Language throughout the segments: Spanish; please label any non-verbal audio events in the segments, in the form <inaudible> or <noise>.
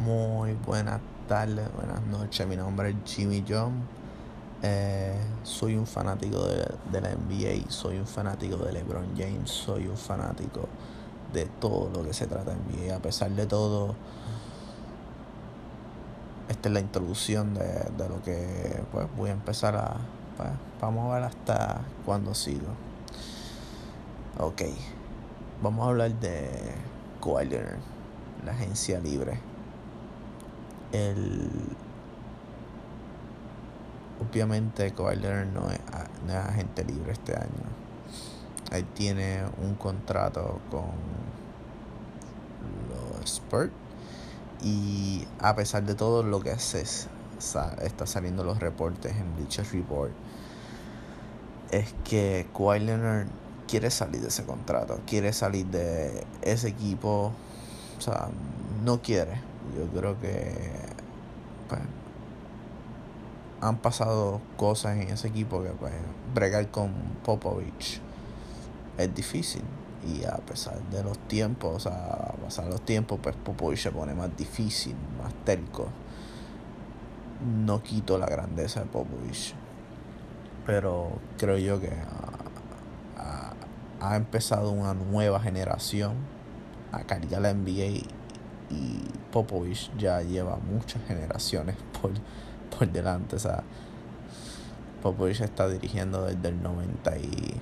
Muy buenas tardes, buenas noches. Mi nombre es Jimmy John. Eh, soy un fanático de, la NBA, soy un fanático de LeBron James, soy un fanático de todo lo que se trata de NBA. A pesar de todo, esta es la introducción de, de lo que pues, voy a empezar a. Pues, vamos a ver hasta cuándo sigo. Ok, vamos a hablar de Kawhi la agencia libre. El obviamente Kawhi no es, no es agente libre este año. Él tiene un contrato con los Spurs y a pesar de todo lo que se está saliendo los reportes en Bleacher Report es que Kawhi Leonard quiere salir de ese contrato, quiere salir de ese equipo, o sea, no quiere. Yo creo que pues, han pasado cosas en ese equipo que pues, bregar con Popovich es difícil. Y a pesar de los tiempos, a pasar los tiempos, pues Popovich se pone más difícil, más terco. No quito la grandeza de Popovich. Pero creo yo que ha, ha empezado una nueva generación a cargar la NBA y Popovich ya lleva muchas generaciones <laughs> por por delante. O sea, Popovich está dirigiendo desde el 90 y,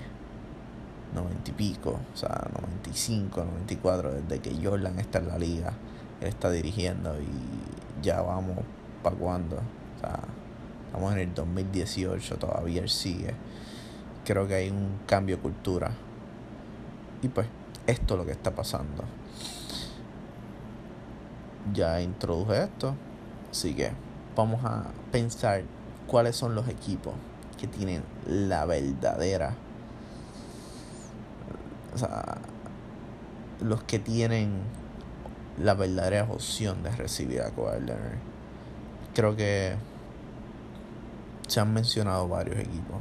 90 y pico, o sea, 95, 94, desde que Jordan está en la liga. Él está dirigiendo y ya vamos para cuando. O sea, estamos en el 2018, todavía él sigue. Creo que hay un cambio de cultura. Y pues, esto es lo que está pasando. Ya introduje esto, así que vamos a pensar cuáles son los equipos que tienen la verdadera, o sea, los que tienen la verdadera opción de recibir a Kawhi Creo que se han mencionado varios equipos.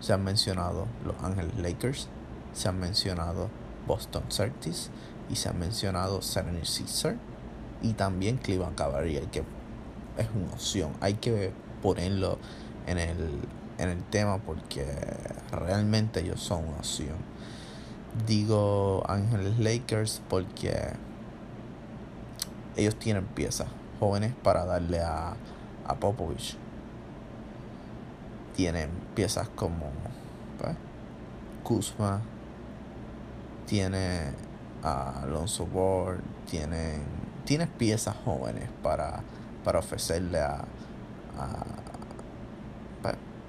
Se han mencionado Los Ángeles Lakers, se han mencionado Boston Celtics y se han mencionado Serenity Caesar y también Cleveland Cavaliers, que es una opción. Hay que ponerlo en el, en el tema porque realmente ellos son una opción. Digo Ángeles Lakers porque ellos tienen piezas jóvenes para darle a, a Popovich. Tienen piezas como pues, Kuzma, tiene a Alonso Ward, tienen tienes piezas jóvenes para, para ofrecerle a,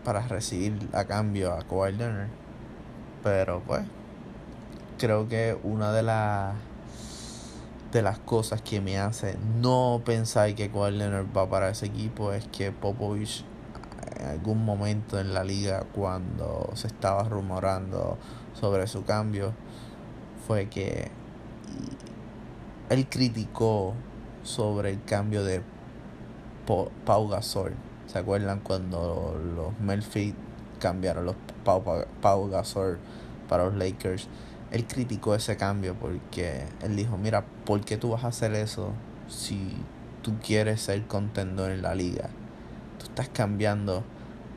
para recibir a cambio a Kawhi Leonard. Pero pues creo que una de las de las cosas que me hace no pensar que Kawhi Leonard va para ese equipo es que Popovich en algún momento en la liga cuando se estaba rumorando sobre su cambio fue que él criticó sobre el cambio de Pau Gasol. ¿Se acuerdan cuando los Melfi cambiaron los Pau, Gasol para los Lakers? Él criticó ese cambio porque él dijo, mira, ¿por qué tú vas a hacer eso si tú quieres ser contendor en la liga? Tú estás cambiando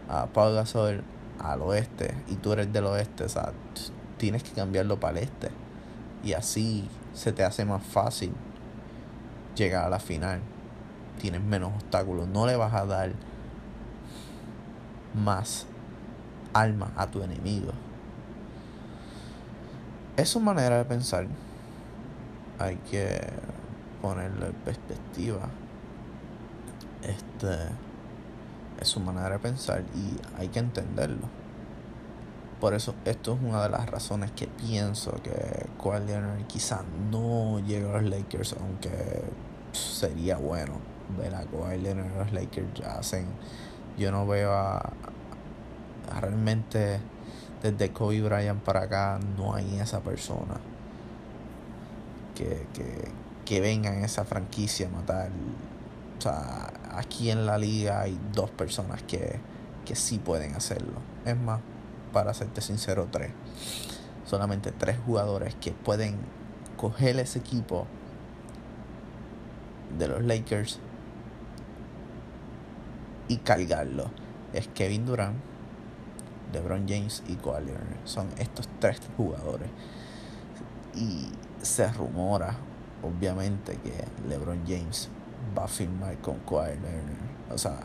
a Pau Gasol al oeste y tú eres del oeste, o sea, tienes que cambiarlo para el este. Y así se te hace más fácil llegar a la final. Tienes menos obstáculos. No le vas a dar más alma a tu enemigo. Es su manera de pensar. Hay que ponerlo en perspectiva. Este es su manera de pensar y hay que entenderlo. Por eso, esto es una de las razones que pienso que Kawhi Leonard quizás no llegue a los Lakers, aunque sería bueno ver a Kawhi Leonard los Lakers ya hacen. Yo no veo a, realmente desde Kobe Bryant para acá no hay esa persona que, que, que venga en esa franquicia a matar. O sea, aquí en la liga hay dos personas que, que sí pueden hacerlo. Es más, para serte sincero, tres. Solamente tres jugadores que pueden coger ese equipo de los Lakers y cargarlo es Kevin Durant, LeBron James y Kawhi Leonard. Son estos tres jugadores. Y se rumora, obviamente, que LeBron James va a firmar con Kawhi Leonard. O sea,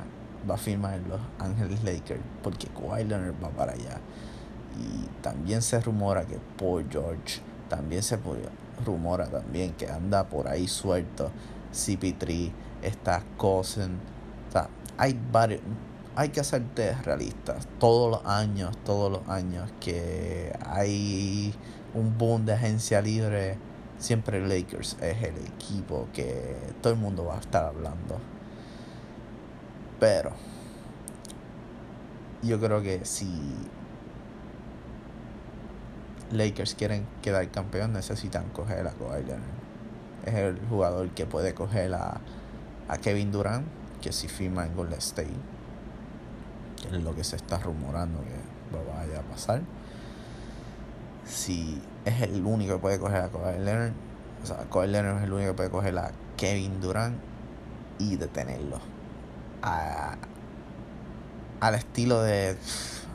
va a firmar en Los Ángeles Lakers porque Kawhi Leonard va para allá. Y también se rumora que Paul George, también se rumora también que anda por ahí suelto. CP3, está Cousin. O hay varios. Hay que hacerte realistas. Todos los años, todos los años que hay un boom de agencia libre, siempre Lakers es el equipo que todo el mundo va a estar hablando. Pero yo creo que si Lakers quieren quedar campeón, necesitan coger a Kawhi Es el jugador que puede coger a, a Kevin Durant, que si firma en Golden State, que es lo que se está rumorando que vaya a pasar. Si es el único que puede coger a Kawhi Leonard, o sea, Kawhi Leonard es el único que puede coger a Kevin Durant y detenerlo. A, al estilo de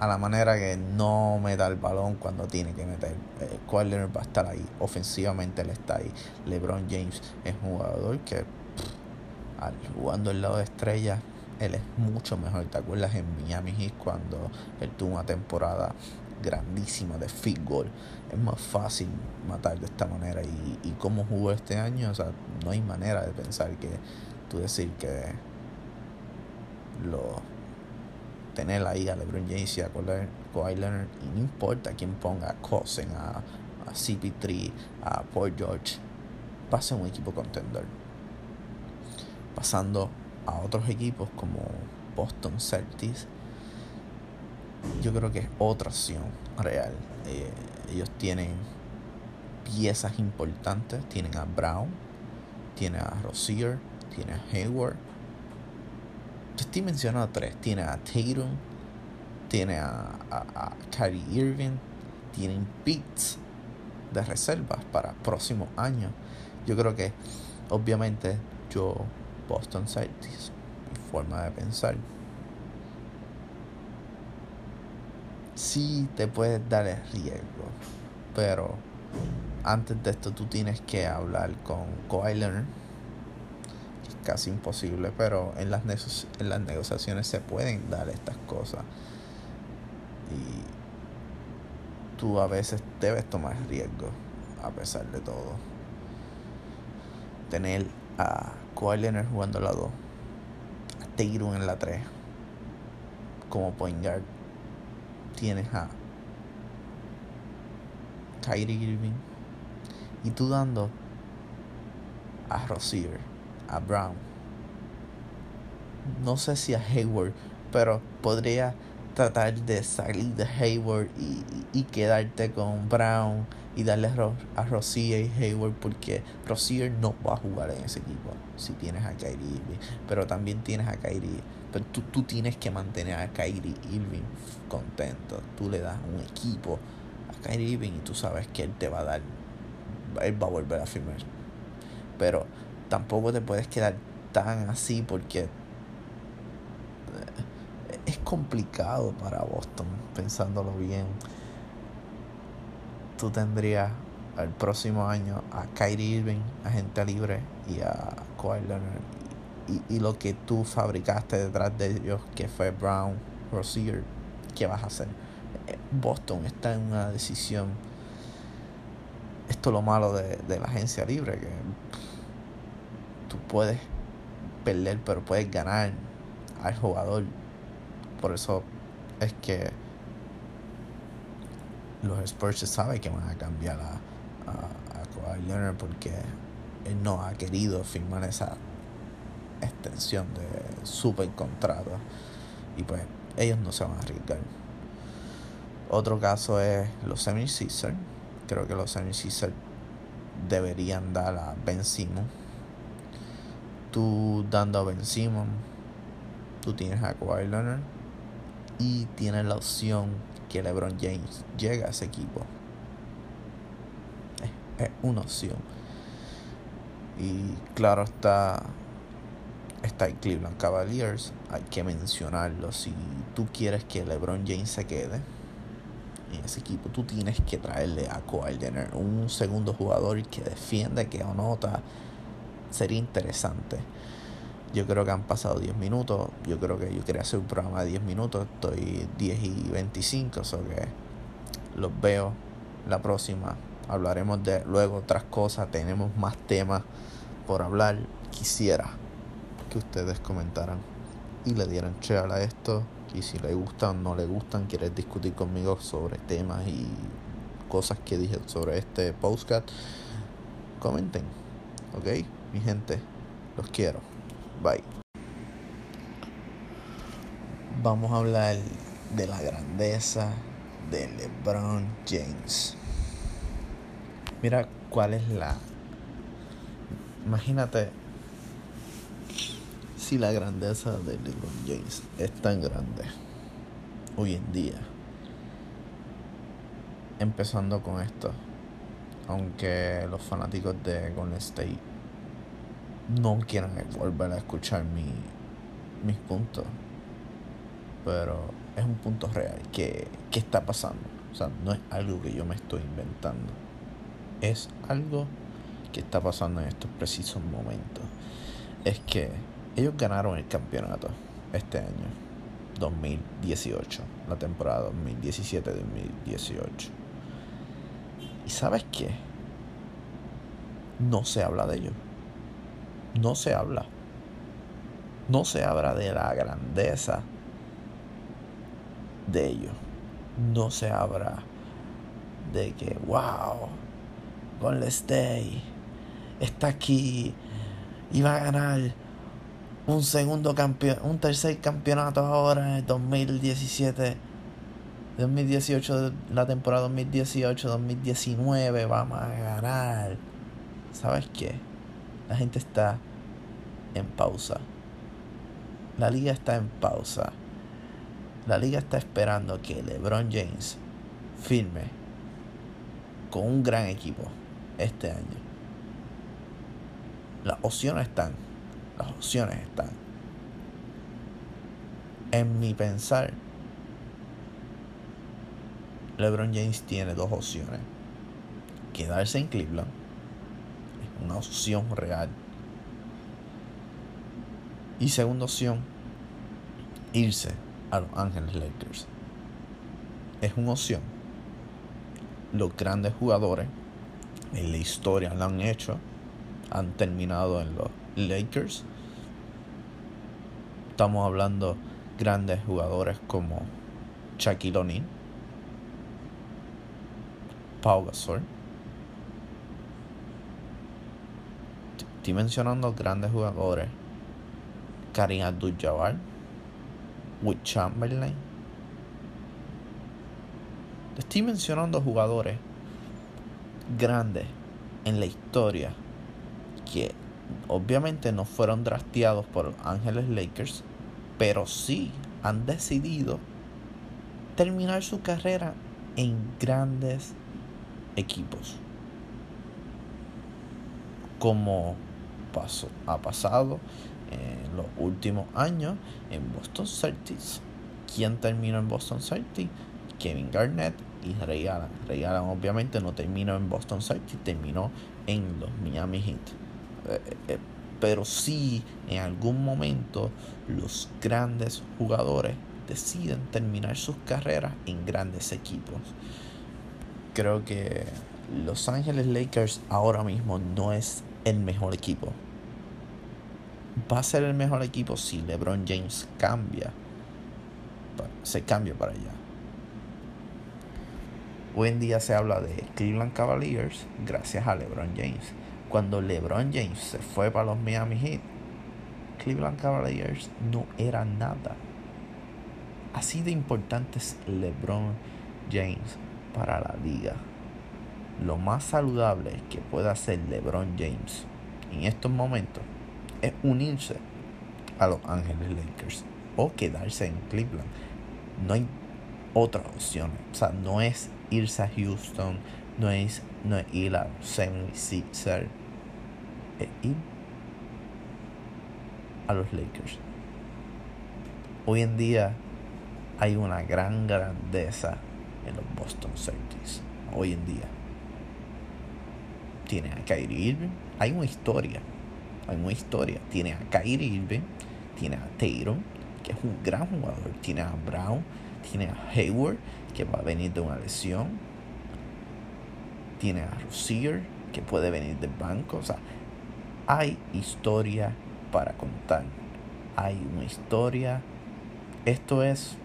a la manera que no me da el balón cuando tiene que meter. Eh, va a estar ahí. Ofensivamente él está ahí. LeBron James es un jugador que al, jugando el lado de estrella, él es mucho mejor. ¿Te acuerdas en Miami Heat cuando él tuvo una temporada grandísima de field goal? Es más fácil matar de esta manera. Y, y cómo jugó este año, o sea, no hay manera de pensar que tú decir que lo tener ahí a LeBron James y a Kawhi y no importa quién ponga a Cousin, a, CP3, a Paul George, va a un equipo contender. Pasando a otros equipos como Boston Celtics, yo creo que es otra opción real. Eh, ellos tienen piezas importantes, tienen a Brown, tienen a Rozier, tienen a Hayward estoy mencionando tres. Tiene a Tatum, tiene a, a, Kyrie Irving, tienen pits de reservas para próximos años. Yo creo que, obviamente, yo, Boston Celtics, mi forma de pensar, sí te puedes dar el riesgo, pero antes de esto tú tienes que hablar con Kawhi casi imposible, pero en las, en las negociaciones se pueden dar estas cosas. Y tú a veces debes tomar riesgo, a pesar de todo. Tener a Kawhi Leonard jugando la 2, a Tatum en la 3, como point guard. Tienes a Kyrie Irving y tú dando a Rozier a Brown. No sé si a Hayward, pero podría tratar de salir de Hayward y, quedarte con Brown y darle a Rozier y Hayward porque Rozier no va a jugar en ese equipo si tienes a Kyrie Irving, pero también tienes a Kyrie, pero tú, tú tienes que mantener a Kyrie Irving contento, tú le das un equipo a Kyrie Irving y tú sabes que él te va a dar, él va a volver a firmar, pero tampoco te puedes quedar tan así porque eh, es complicado para Boston, pensándolo bien. Tú tendrías el próximo año a Kyrie Irving, agente libre, y a Kawhi Leonard. Y, y, lo que tú fabricaste detrás de ellos, que fue Brown, Rozier, ¿qué vas a hacer? Eh, Boston está en una decisión. Esto es lo malo de, de la agencia libre, que tú puedes perder, pero puedes ganar al jugador. Por eso es que los Spurs saben que van a cambiar a, a, Kawhi Leonard porque él no ha querido firmar esa extensión de super contrato y pues ellos no se van a arriesgar. Otro caso es los 76ers. Creo que los 76ers deberían dar a Ben Simmons tú dando a Ben Simon, tú tienes a Kawhi Leonard y tienes la opción que LeBron James llegue a ese equipo. Es, una opción. Y claro está, está el Cleveland Cavaliers, hay que mencionarlo. Si tú quieres que LeBron James se quede en ese equipo, tú tienes que traerle a Kawhi Leonard, un segundo jugador que defiende, que anota. Sería interesante. Yo creo que han pasado 10 minutos. Yo creo que yo quería hacer un programa de 10 minutos. Estoy 10 y 25, so que los veo la próxima. Hablaremos de luego otras cosas. Tenemos más temas por hablar. Quisiera que ustedes comentaran y le dieran share a esto. Y si les gustan o no les gustan, quieren discutir conmigo sobre temas y cosas que dije sobre este podcast, comenten. ¿Ok? Mi gente, los quiero. Bye. Vamos a hablar de la grandeza de LeBron James. Mira cuál es la... Imagínate si la grandeza de LeBron James es tan grande hoy en día. Empezando con esto. Aunque los fanáticos de Golden State no quieran volver a escuchar mi, mis puntos. Pero es un punto real que, está pasando. O sea, no es algo que yo me estoy inventando. Es algo que está pasando en estos precisos momentos. Es que ellos ganaron el campeonato este año, 2018, la temporada 2017-2018. ¿Y sabes qué? No se habla de ellos no se habla. No se habla de la grandeza de ellos. No se habla de que, wow, Golden State está aquí y va a ganar un segundo campeón, un tercer campeonato ahora en el 2017, 2018, la temporada 2018, 2019, vamos a ganar. ¿Sabes qué? La gente está en pausa. La liga está en pausa. La liga está esperando que LeBron James firme con un gran equipo este año. Las opciones están. Las opciones están. En mi pensar, LeBron James tiene dos opciones. Quedarse en Cleveland una opción real. Y segunda opción, irse a Los Ángeles Lakers. Es una opción. Los grandes jugadores en la historia lo han hecho. Han terminado en los Lakers. Estamos hablando grandes jugadores como Shaquille O'Neal, Pau Gasol, estoy mencionando grandes jugadores. Karim Abdul-Jabbar, Will Chamberlain. Estoy mencionando jugadores grandes en la historia que obviamente no fueron drafteados por los Ángeles Lakers, pero sí han decidido terminar su carrera en grandes equipos como ha pasado en los últimos años en Boston Celtics. ¿Quién terminó en Boston Celtics? Kevin Garnett y Ray Allen. Ray Allen obviamente no terminó en Boston Celtics, terminó en los Miami Heat. Eh, eh, pero sí, en algún momento los grandes jugadores deciden terminar sus carreras en grandes equipos. Creo que Los Ángeles Lakers ahora mismo no es el mejor equipo va a ser el mejor equipo si LeBron James cambia. Se cambia para allá. Hoy en día se habla de Cleveland Cavaliers gracias a LeBron James. Cuando LeBron James se fue para los Miami Heat, Cleveland Cavaliers no era nada. Así de importante es LeBron James para la liga. Lo más saludable que pueda hacer LeBron James en estos momentos es unirse a los Ángeles Lakers o quedarse en Cleveland. No hay otra opción. O sea, no es irse a Houston, no es, no es ir a 76 er es ir a los Lakers. Hoy en día hay una gran grandeza en los Boston Celtics. Hoy en día. Tiene a Kyrie Irving. Hay una historia. Hay una historia. Tiene a Kyrie Irving. Tiene a Tatum, que es un gran jugador. Tiene a Brown. Tiene a Hayward, que va a venir de una lesión. Tiene a Rozier, que puede venir del banco. O sea, hay historia para contar. Hay una historia. Esto es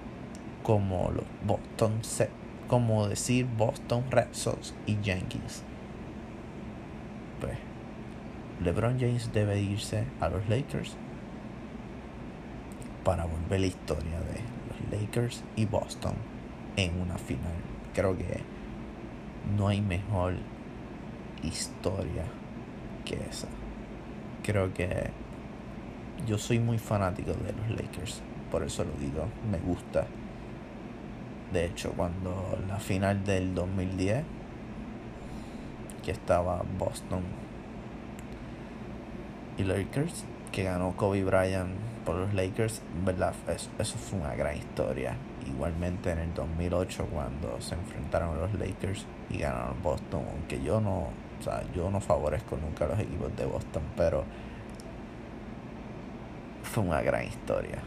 como los Boston como decir Boston Red Sox y Yankees. LeBron James debe irse a los Lakers para volver la historia de los Lakers y Boston en una final. Creo que no hay mejor historia que esa. Creo que yo soy muy fanático de los Lakers, por eso lo digo, me gusta. De hecho, cuando la final del 2010, que estaba Boston y Lakers, que ganó Kobe Bryant por los Lakers, ¿verdad? Eso, eso fue una gran historia. Igualmente en el 2008 cuando se enfrentaron a los Lakers y ganaron Boston, aunque yo no, o sea, yo no favorezco nunca a los equipos de Boston, pero fue una gran historia.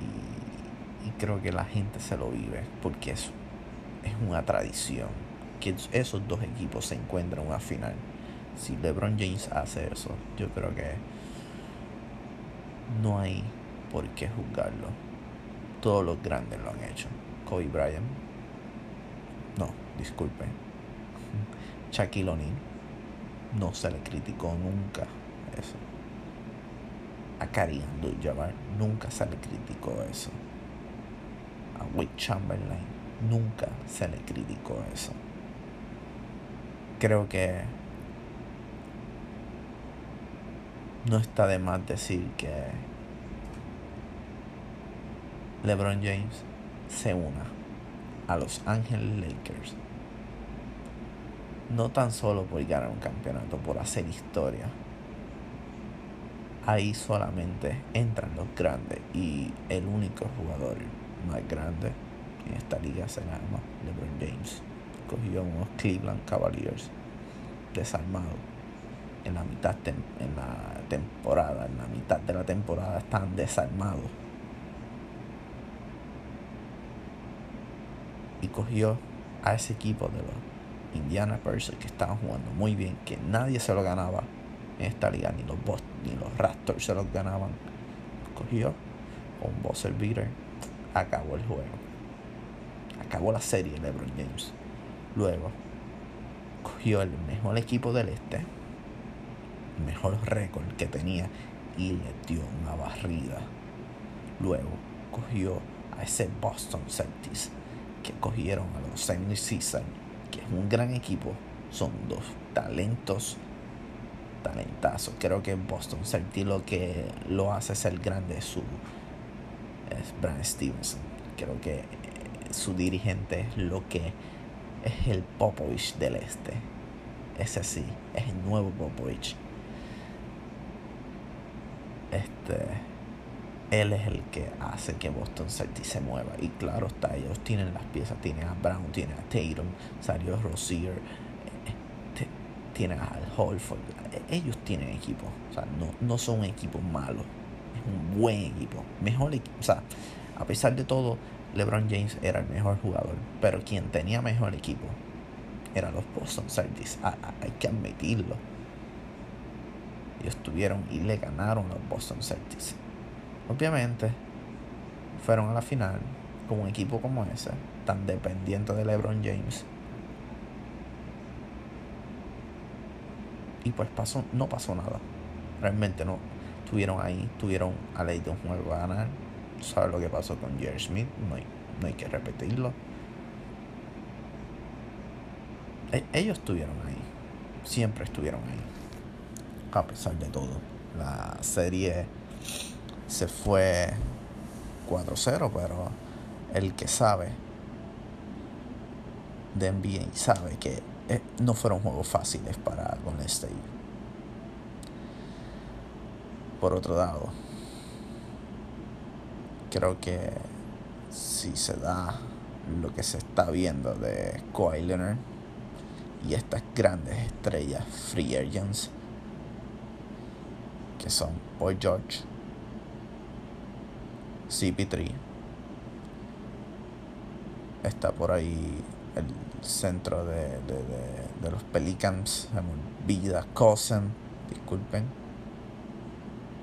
Y, creo que la gente se lo vive porque es, es una tradición que esos dos equipos se encuentran en una final. Si LeBron James hace eso, yo creo que no hay por qué juzgarlo. Todos los grandes lo han hecho. Kobe Bryant. No, disculpe. <laughs> Shaquille O'Neal. No se le criticó nunca eso. A Karim Abdul-Jabbar nunca se le criticó eso. A Wick Chamberlain nunca se le criticó eso. Creo que no está de más decir que LeBron James se una a Los Ángeles Lakers. No tan solo por ganar un campeonato, por hacer historia. Ahí solamente entran los grandes y el único jugador más grande en esta liga se llama LeBron James. Cogió unos Cleveland Cavaliers desarmados en la mitad en la temporada, en la mitad de la temporada están desarmados y cogió a ese equipo de los Indiana Pacers que estaban jugando muy bien, que nadie se lo ganaba en esta liga, ni los Boston, ni los Raptors se los ganaban. Cogió un buzzer beater, acabó el juego. Acabó la serie LeBron James. Luego cogió el mejor equipo del este, mejor récord que tenía y le dio una barrida. Luego cogió a ese Boston Celtics que cogieron a los 76 que es un gran equipo, son dos talentos, talentazos. Creo que Boston Celtics lo que lo hace ser grande su es Brian Stevenson. Creo que eh, su dirigente es lo que es el Popovich del este. Ese sí, es el nuevo Popovich. Este él es el que hace que Boston Celtics se mueva. Y claro está, ellos tienen las piezas, tienen a Brown, tienen a Tatum, salió Rozier, eh, tienen a Holford. Ellos tienen equipo, o sea, no, no son un equipo malo, es un buen equipo, mejor equipo. O sea, a pesar de todo, LeBron James era el mejor jugador, pero quien tenía mejor equipo eran los Boston Celtics. hay que admitirlo. Ellos tuvieron y le ganaron a los Boston Celtics. Obviamente, fueron a la final con un equipo como ese, tan dependiente de LeBron James. Y pues pasó, no pasó nada. Realmente no. Estuvieron ahí, tuvieron a ley de un juego a ganar. ¿Sabes lo que pasó con Jerry Smith? No hay, no hay que repetirlo. E, ellos estuvieron ahí. Siempre estuvieron ahí. A pesar de todo. La serie se fue 4-0, pero el que sabe de NBA sabe que eh, no fueron juegos fáciles para Golden State. Por otro lado, creo que si se da lo que se está viendo de Kawhi y estas grandes estrellas free agents que son Paul George, CP3, está por ahí el centro de, de, los Pelicans, Vida Cousin, disculpen,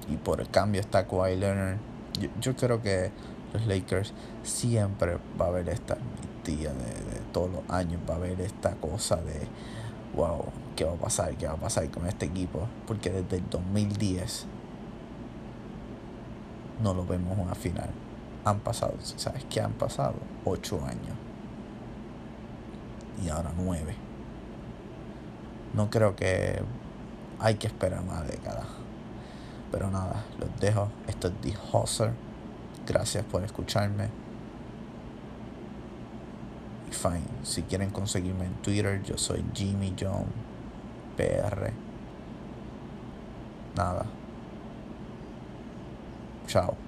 y por el cambio está Kawhi Leonard. Yo, yo creo que los Lakers siempre va a haber esta tía de, de, todos los años, va a haber esta cosa de, wow, ¿qué va a pasar? ¿Qué va a pasar con este equipo? Porque desde el 2010 no lo vemos una final. Han pasado, ¿sabes qué han pasado? Ocho años. Y ahora nueve. No creo que hay que esperar una década. Pero nada, los dejo. Esto es The Husser. Gracias por escucharme. Fine, si quieren conseguirme en Twitter, yo soy Jimmy John PR. Nada. Chao.